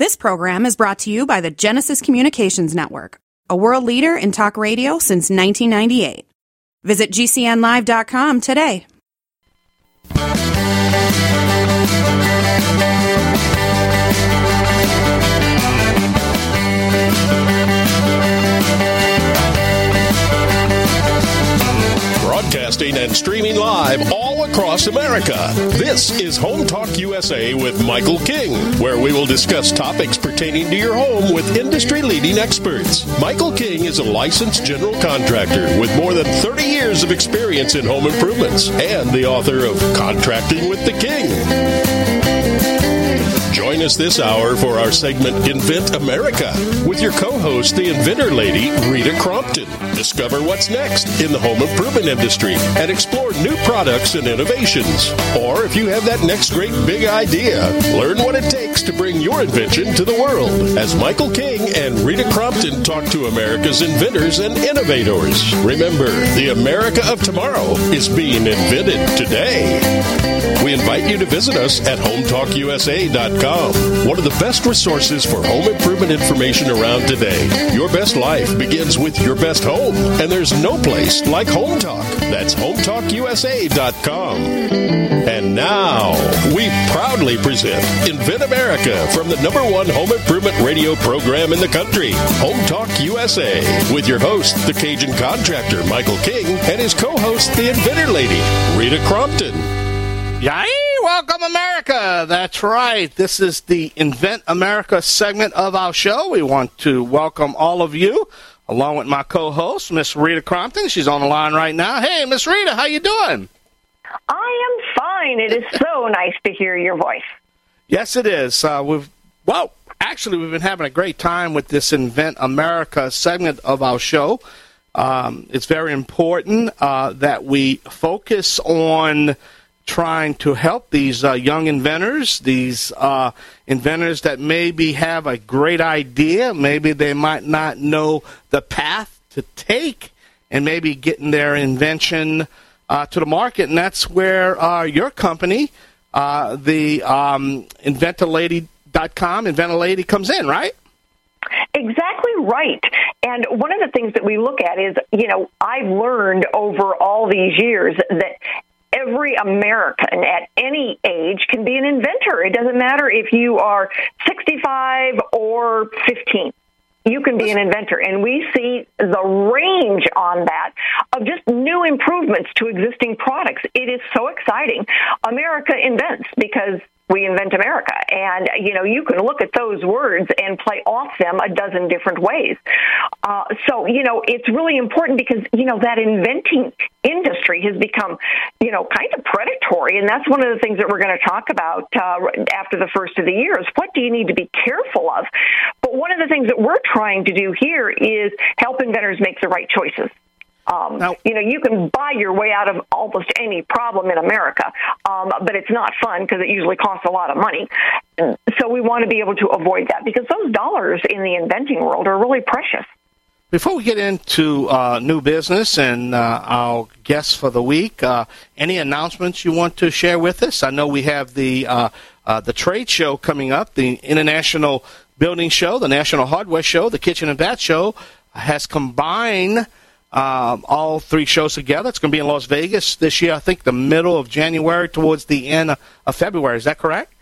This program is brought to you by the Genesis Communications Network, a world leader in talk radio since 1998. Visit GCNlive.com today. broadcasting and streaming live all across America. This is Home Talk USA with Michael King, where we will discuss topics pertaining to your home with industry leading experts. Michael King is a licensed general contractor with more than 30 years of experience in home improvements and the author of Contracting with the King. Join us this hour for our segment Invent America with your co host, the inventor lady, Rita Crompton. Discover what's next in the home improvement industry and explore new products and innovations. Or if you have that next great big idea, learn what it takes to bring your invention to the world as Michael King and Rita Crompton talk to America's inventors and innovators. Remember, the America of tomorrow is being invented today. To visit us at HomeTalkUSA.com, one of the best resources for home improvement information around today. Your best life begins with your best home, and there's no place like Home Talk. That's HomeTalkUSA.com. And now, we proudly present Invent America from the number one home improvement radio program in the country, Home Talk USA, with your host, the Cajun contractor, Michael King, and his co host, the inventor lady, Rita Crompton. Yay! Welcome, America! That's right. This is the Invent America segment of our show. We want to welcome all of you, along with my co-host, Miss Rita Crompton. She's on the line right now. Hey, Miss Rita, how you doing? I am fine. It is so nice to hear your voice. Yes, it is. Uh, we've well, actually, we've been having a great time with this Invent America segment of our show. Um, it's very important uh, that we focus on trying to help these uh, young inventors, these uh, inventors that maybe have a great idea, maybe they might not know the path to take, and maybe getting their invention uh, to the market. And that's where uh, your company, uh, the um, InventorLady.com, InventorLady comes in, right? Exactly right. And one of the things that we look at is, you know, I've learned over all these years that every American at any age can be an inventor. It doesn't matter if you are 65 or 15 you can be an inventor. And we see the range on that of just new improvements to existing products. It is so exciting. America invents because we invent America. And, you know, you can look at those words and play off them a dozen different ways. Uh, so, you know, it's really important because, you know, that inventing industry has become, you know, kind of predatory. And that's one of the things that we're going to talk about uh, after the first of the year is what do you need to be careful of? But one of the things that we're trying to do here is help inventors make the right choices. Um, now, you know, you can buy your way out of almost any problem in America, um, but it's not fun because it usually costs a lot of money. So we want to be able to avoid that because those dollars in the inventing world are really precious. Before we get into uh, new business and uh, our guests for the week, uh, any announcements you want to share with us? I know we have the uh, uh, the trade show coming up, the International Building Show, the National Hardware Show, the Kitchen and Bath Show has combined um, all three shows together. It's going to be in Las Vegas this year. I think the middle of January towards the end of February. Is that correct?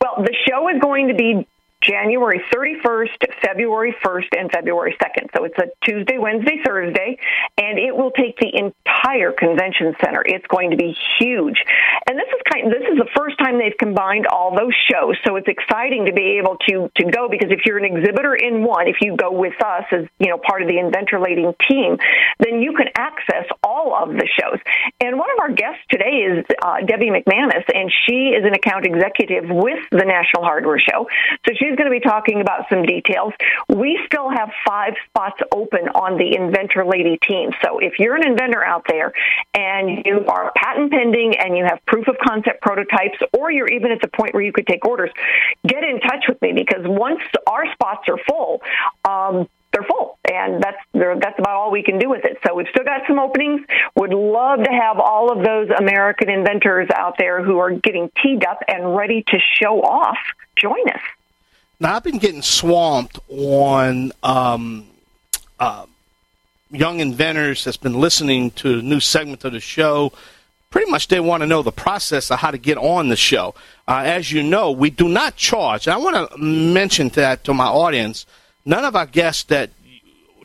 Well, the show is going to be January 31st, February 1st, and February 2nd. So it's a Tuesday, Wednesday, Thursday, and it will take the entire convention center. It's going to be huge. And this is kind this is the first time they've combined all those shows. So it's exciting to be able to to go because if you're an exhibitor in one, if you go with us as, you know, part of the inventor lady team, then you can access all of the shows. And one of our guests today is uh, Debbie McManus, and she is an account executive with the National Hardware Show. So she's going to be talking about some details. We still have five spots open on the Inventor Lady team. So if you're an inventor out there and you are patent pending and you have proof of concept prototypes, or you're even at the point where you could take orders, get in touch with me because once our spots are full, um, they're full, and that's that's about all we can do with it. So we've still got some openings. Would love to have all of those American inventors out there who are getting teed up and ready to show off join us. Now I've been getting swamped on um, uh, young inventors that's been listening to the new segment of the show. Pretty much, they want to know the process of how to get on the show. Uh, as you know, we do not charge. And I want to mention that to my audience. None of our guests that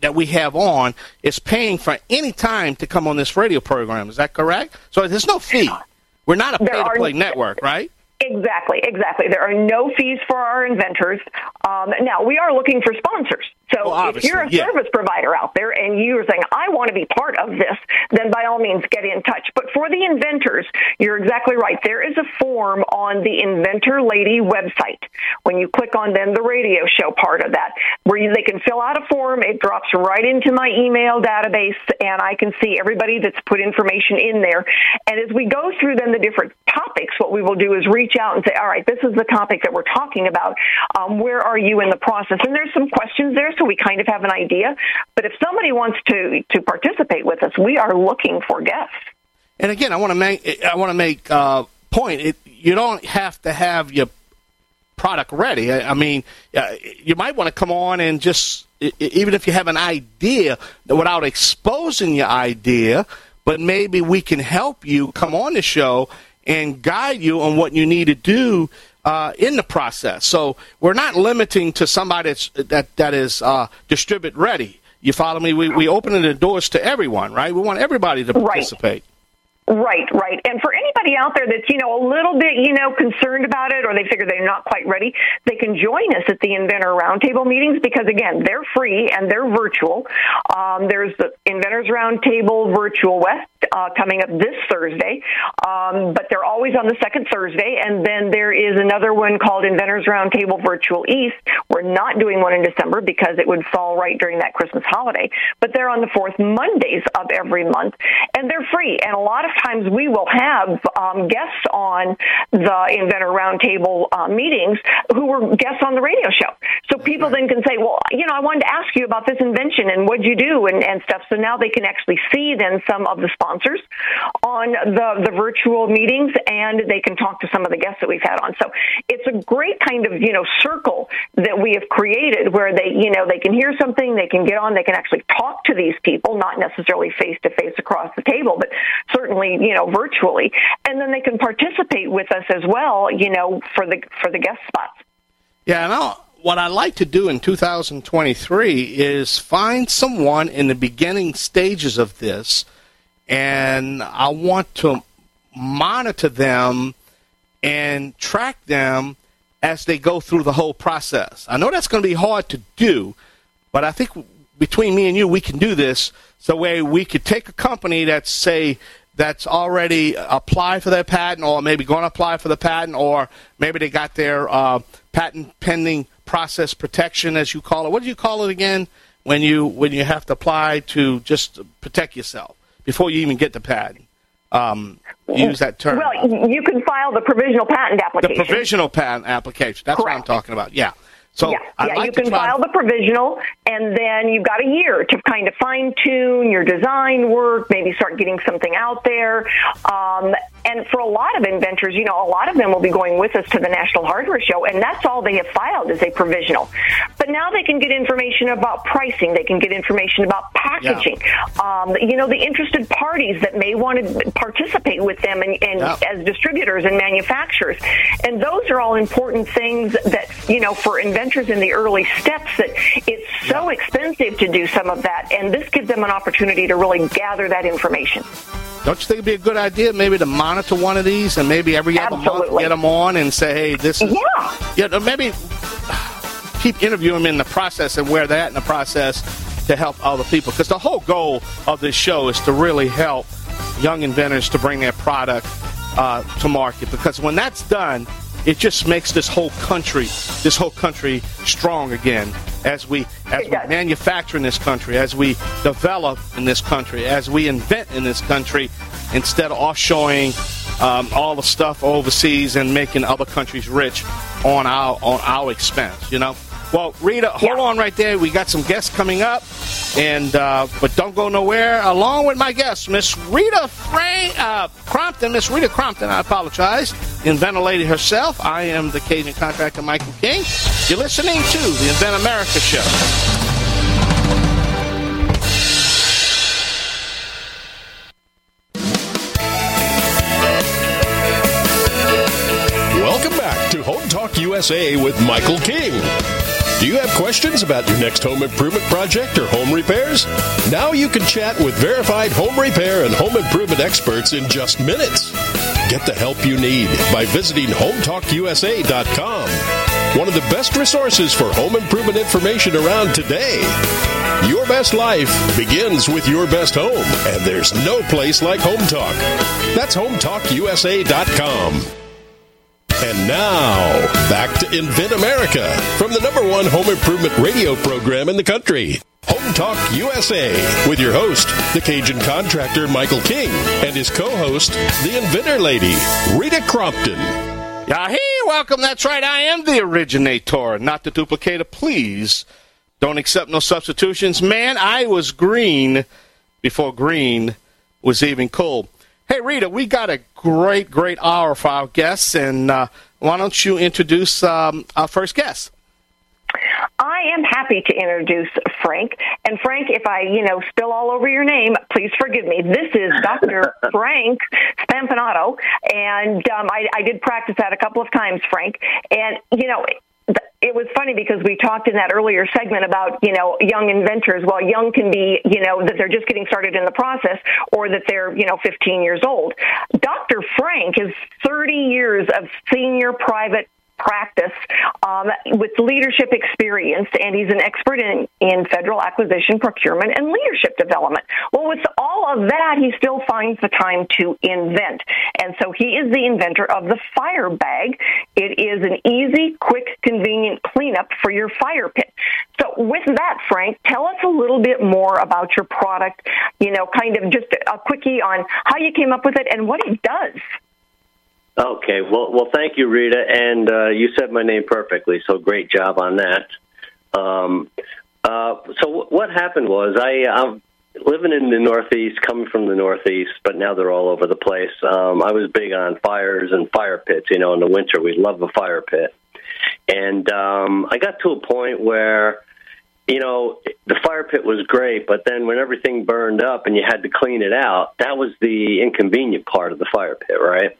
that we have on is paying for any time to come on this radio program. Is that correct? So there's no fee. We're not a pay to play network, right? Exactly, exactly. There are no fees for our inventors. Um, now, we are looking for sponsors. So well, if you're a yeah. service provider out there and you're saying, I want to be part of this, then by all means get in touch. But for the inventors, you're exactly right. There is a form on the Inventor Lady website. When you click on then the radio show part of that, where you, they can fill out a form, it drops right into my email database and I can see everybody that's put information in there. And as we go through then the different topics, what we will do is reach out and say, all right, this is the topic that we're talking about. Um, where are you in the process? And there's some questions there so we kind of have an idea. But if somebody wants to to participate with us, we are looking for guests. And again, I want to make I want to make uh, point. It, you don't have to have your product ready. I, I mean, uh, you might want to come on and just even if you have an idea without exposing your idea, but maybe we can help you come on the show and guide you on what you need to do uh, in the process. So we're not limiting to somebody that's, that that is uh, distribute ready. You follow me? We we opening the doors to everyone, right? We want everybody to participate. Right. Right. And for anybody out there that's, you know, a little bit, you know, concerned about it or they figure they're not quite ready, they can join us at the Inventor Roundtable meetings because, again, they're free and they're virtual. Um, there's the Inventors Roundtable Virtual West uh, coming up this Thursday, um, but they're always on the second Thursday. And then there is another one called Inventors Roundtable Virtual East. We're not doing one in December because it would fall right during that Christmas holiday, but they're on the fourth Mondays of every month and they're free. And a lot of times we will have um, guests on the Inventor Roundtable uh, meetings who were guests on the radio show. So people then can say, well, you know, I wanted to ask you about this invention and what'd you do and, and stuff. So now they can actually see then some of the sponsors on the, the virtual meetings and they can talk to some of the guests that we've had on. So it's a great kind of, you know, circle that we have created where they, you know, they can hear something, they can get on, they can actually talk to these people, not necessarily face to face across the table, but certainly you know, virtually, and then they can participate with us as well, you know, for the for the guest spots. Yeah, and I'll, what I'd like to do in 2023 is find someone in the beginning stages of this, and I want to monitor them and track them as they go through the whole process. I know that's going to be hard to do, but I think between me and you, we can do this. So way we could take a company that's say that's already applied for their patent or maybe going to apply for the patent or maybe they got their uh, patent pending process protection as you call it. What do you call it again when you when you have to apply to just protect yourself before you even get the patent? Um, use that term. Well you can file the provisional patent application. the provisional patent application. That's Correct. what i'm talking about. Yeah so yeah, I'd yeah like you can file the provisional, and then you've got a year to kind of fine tune your design work, maybe start getting something out there. Um, and for a lot of inventors, you know, a lot of them will be going with us to the National Hardware Show, and that's all they have filed is a provisional. But now they can get information about pricing, they can get information about packaging. Yeah. Um, you know, the interested parties that may want to participate with them and, and yeah. as distributors and manufacturers, and those are all important things that you know for inventors in the early steps that it's so yeah. expensive to do some of that, and this gives them an opportunity to really gather that information. Don't you think it'd be a good idea maybe to monitor one of these and maybe every other month get them on and say, hey, this is. Yeah. Yeah, maybe keep interviewing them in the process and where they're at in the process to help other people. Because the whole goal of this show is to really help young inventors to bring their product uh, to market. Because when that's done, it just makes this whole country, this whole country strong again as we as we manufacture in this country, as we develop in this country, as we invent in this country, instead of offshoring um, all the stuff overseas and making other countries rich on our on our expense. You know. Well, Rita, hold yeah. on right there. We got some guests coming up, and uh, but don't go nowhere. Along with my guest, Miss Rita Frank uh, Crompton, Miss Rita Crompton. I apologize inventor lady herself. I am the Cajun contractor Michael King. You're listening to the Invent America Show. USA with Michael King. Do you have questions about your next home improvement project or home repairs? Now you can chat with verified home repair and home improvement experts in just minutes. Get the help you need by visiting HomeTalkUSA.com. One of the best resources for home improvement information around today. Your best life begins with your best home, and there's no place like Home Talk. That's HomeTalkUSA.com. And now, back to Invent America from the number one home improvement radio program in the country. Home Talk USA with your host, the Cajun contractor Michael King, and his co host, the inventor lady, Rita Crompton. Yahee! Welcome. That's right. I am the originator, not the duplicator. Please don't accept no substitutions. Man, I was green before green was even cool. Hey, Rita, we got a great, great hour for our guests, and uh, why don't you introduce um, our first guest? I am happy to introduce Frank. And Frank, if I, you know, spill all over your name, please forgive me. This is Dr. Frank Spampinato, and um, I, I did practice that a couple of times, Frank. And you know, it was funny because we talked in that earlier segment about you know young inventors. Well young can be you know that they're just getting started in the process or that they're you know 15 years old. Dr frank is 30 years of senior private practice um, with leadership experience, and he's an expert in, in federal acquisition, procurement, and leadership development. Well, with all of that, he still finds the time to invent. And so he is the inventor of the fire bag. It is an easy, quick, convenient cleanup for your fire pit. So, with that, Frank, tell us a little bit more about your product, you know, kind of just a quickie on how you came up with it and what it does. Okay, well, well, thank you, Rita, and uh, you said my name perfectly, so great job on that. Um, uh, so what happened was I, I'm living in the Northeast, coming from the Northeast, but now they're all over the place. Um, I was big on fires and fire pits. You know, in the winter we love a fire pit, and um, I got to a point where you know, the fire pit was great, but then when everything burned up and you had to clean it out, that was the inconvenient part of the fire pit, right?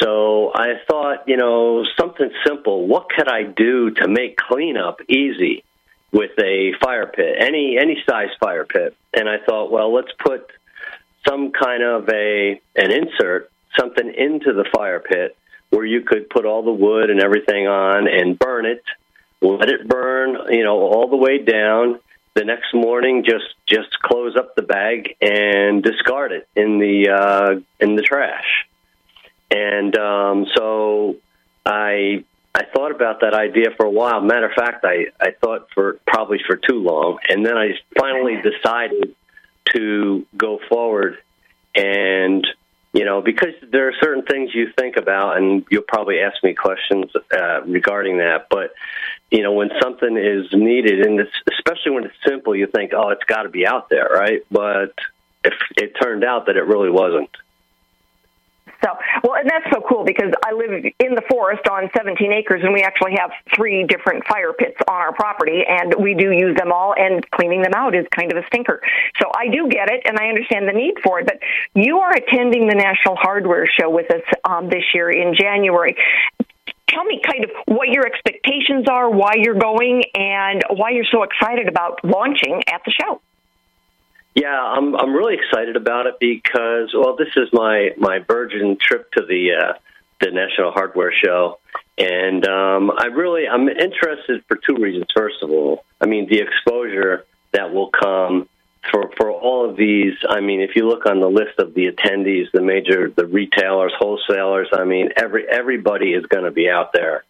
So I thought, you know, something simple. What could I do to make cleanup easy with a fire pit, any any size fire pit? And I thought, well, let's put some kind of a an insert, something into the fire pit where you could put all the wood and everything on and burn it, let it burn, you know, all the way down. The next morning, just just close up the bag and discard it in the uh, in the trash. And um, so I I thought about that idea for a while. Matter of fact, I, I thought for probably for too long, and then I finally decided to go forward. And you know, because there are certain things you think about, and you'll probably ask me questions uh, regarding that. But you know, when something is needed, and it's, especially when it's simple, you think, oh, it's got to be out there, right? But if it turned out that it really wasn't. So, well, and that's so cool because I live in the forest on 17 acres, and we actually have three different fire pits on our property, and we do use them all, and cleaning them out is kind of a stinker. So I do get it, and I understand the need for it. But you are attending the National Hardware Show with us um, this year in January tell me kind of what your expectations are, why you're going, and why you're so excited about launching at the show. Yeah, I'm I'm really excited about it because well, this is my my virgin trip to the uh, the National Hardware Show, and um, I really I'm interested for two reasons. First of all, I mean the exposure that will come for for all of these. I mean, if you look on the list of the attendees, the major the retailers, wholesalers. I mean, every everybody is going to be out there.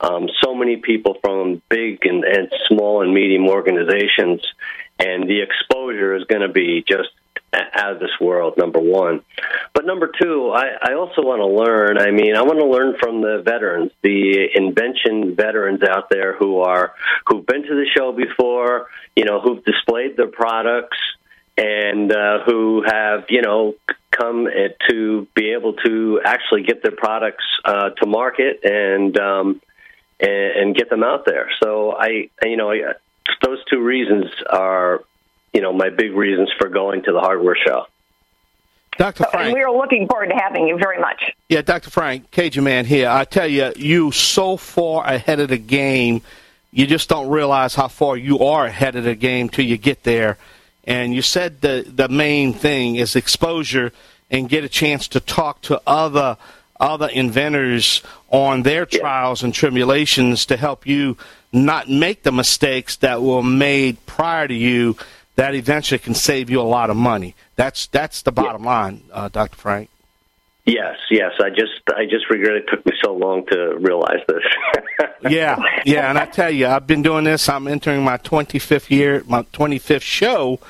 Um, so many people from big and, and small and medium organizations and the exposure is going to be just out of this world number one but number two I, I also want to learn i mean i want to learn from the veterans the invention veterans out there who are who've been to the show before you know who've displayed their products and uh, who have you know come to be able to actually get their products uh, to market and, um, and get them out there. So I, you know, those two reasons are, you know, my big reasons for going to the hardware show. Dr. Uh, Frank. And we are looking forward to having you very much. Yeah, Dr. Frank, Cajun Man here. I tell you, you so far ahead of the game. You just don't realize how far you are ahead of the game till you get there. And you said the the main thing is exposure and get a chance to talk to other other inventors on their trials and tribulations to help you not make the mistakes that were made prior to you that eventually can save you a lot of money. That's that's the bottom yeah. line, uh, Dr. Frank. Yes, yes. I just I just regret it took me so long to realize this. yeah, yeah. And I tell you, I've been doing this. I'm entering my 25th year, my 25th show.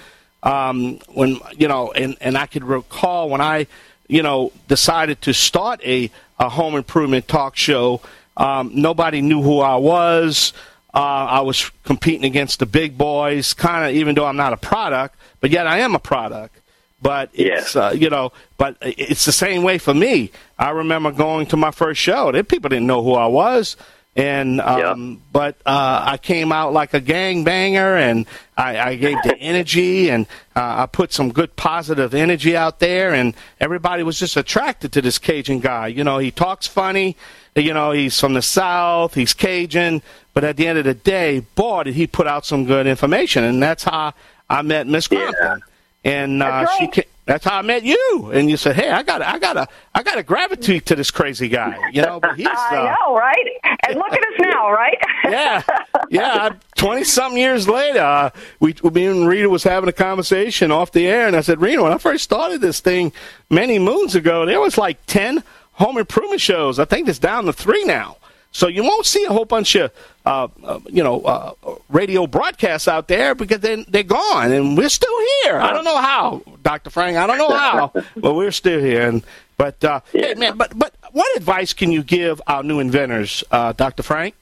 Um, when you know, and and I could recall when I, you know, decided to start a a home improvement talk show. Um, nobody knew who I was. Uh, I was competing against the big boys, kind of, even though I'm not a product, but yet I am a product. But it's, uh, you know, but it's the same way for me. I remember going to my first show. There, people didn't know who I was. And um, yeah. but uh, I came out like a gang banger, and I, I gave the energy, and uh, I put some good positive energy out there, and everybody was just attracted to this Cajun guy. You know, he talks funny. You know, he's from the South. He's Cajun, but at the end of the day, boy, did he put out some good information, and that's how I met Miss Crompton. Yeah. And uh, she came, that's how I met you. And you said, "Hey, I got, I got, I got to gravitate to this crazy guy." You know, but he's. Uh, I know, right? And look at us now, right? yeah, yeah. Twenty something years later, uh, we, me and Rita was having a conversation off the air, and I said, "Rita, when I first started this thing many moons ago, there was like ten home improvement shows. I think it's down to three now." So you won't see a whole bunch of, uh, uh, you know, uh, radio broadcasts out there because then they're gone, and we're still here. I don't know how, Doctor Frank. I don't know how, but we're still here. And but uh, yeah. hey, man, but but what advice can you give our new inventors, uh, Doctor Frank?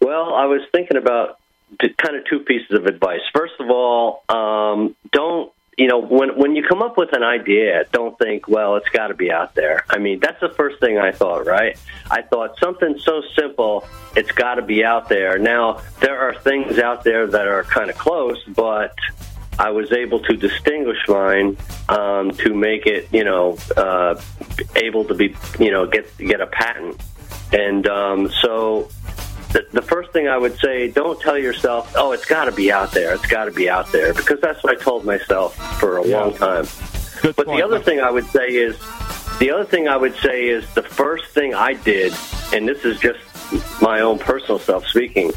Well, I was thinking about kind of two pieces of advice. First of all, um, don't you know, when when you come up with an idea, don't think, well, it's got to be out there. I mean, that's the first thing I thought, right? I thought something so simple, it's got to be out there. Now, there are things out there that are kind of close, but I was able to distinguish mine um, to make it, you know, uh, able to be, you know, get get a patent. And um, so the, the first thing I would say, don't tell yourself, oh, it's got to be out there. It's got to be out there. Because that's what I told myself for a yeah. long time. Good but point. the other thing I would say is, the other thing I would say is the first thing I did, and this is just my own personal self speaking,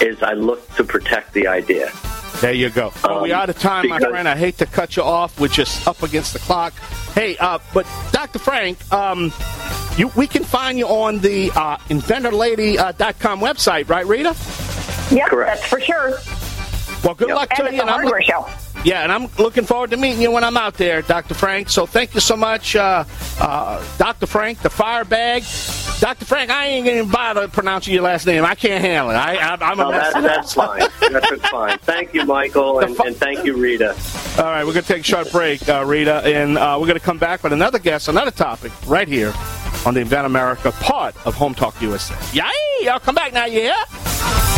is I looked to protect the idea. There you go. Well, um, we out of time, because, my friend. I hate to cut you off. We're just up against the clock. Hey, uh, but Dr. Frank, um, you, we can find you on the uh, inventorlady.com uh, website, right, Rita? Yep, Correct. that's for sure. Well, good yep. luck and to you. And hardware show. Yeah, and I'm looking forward to meeting you when I'm out there, Dr. Frank. So thank you so much, uh, uh, Dr. Frank, the firebag. Dr. Frank, I ain't going to bother pronouncing your last name. I can't handle it. I, am a oh, mess. that's fine. That's fine. Thank you, Michael, and, and, thank you, Rita. All right, we're going to take a short break, uh, Rita, and uh, we're going to come back with another guest, another topic, right here on the Invent America part of Home Talk USA. Yay! I'll come back now, you hear?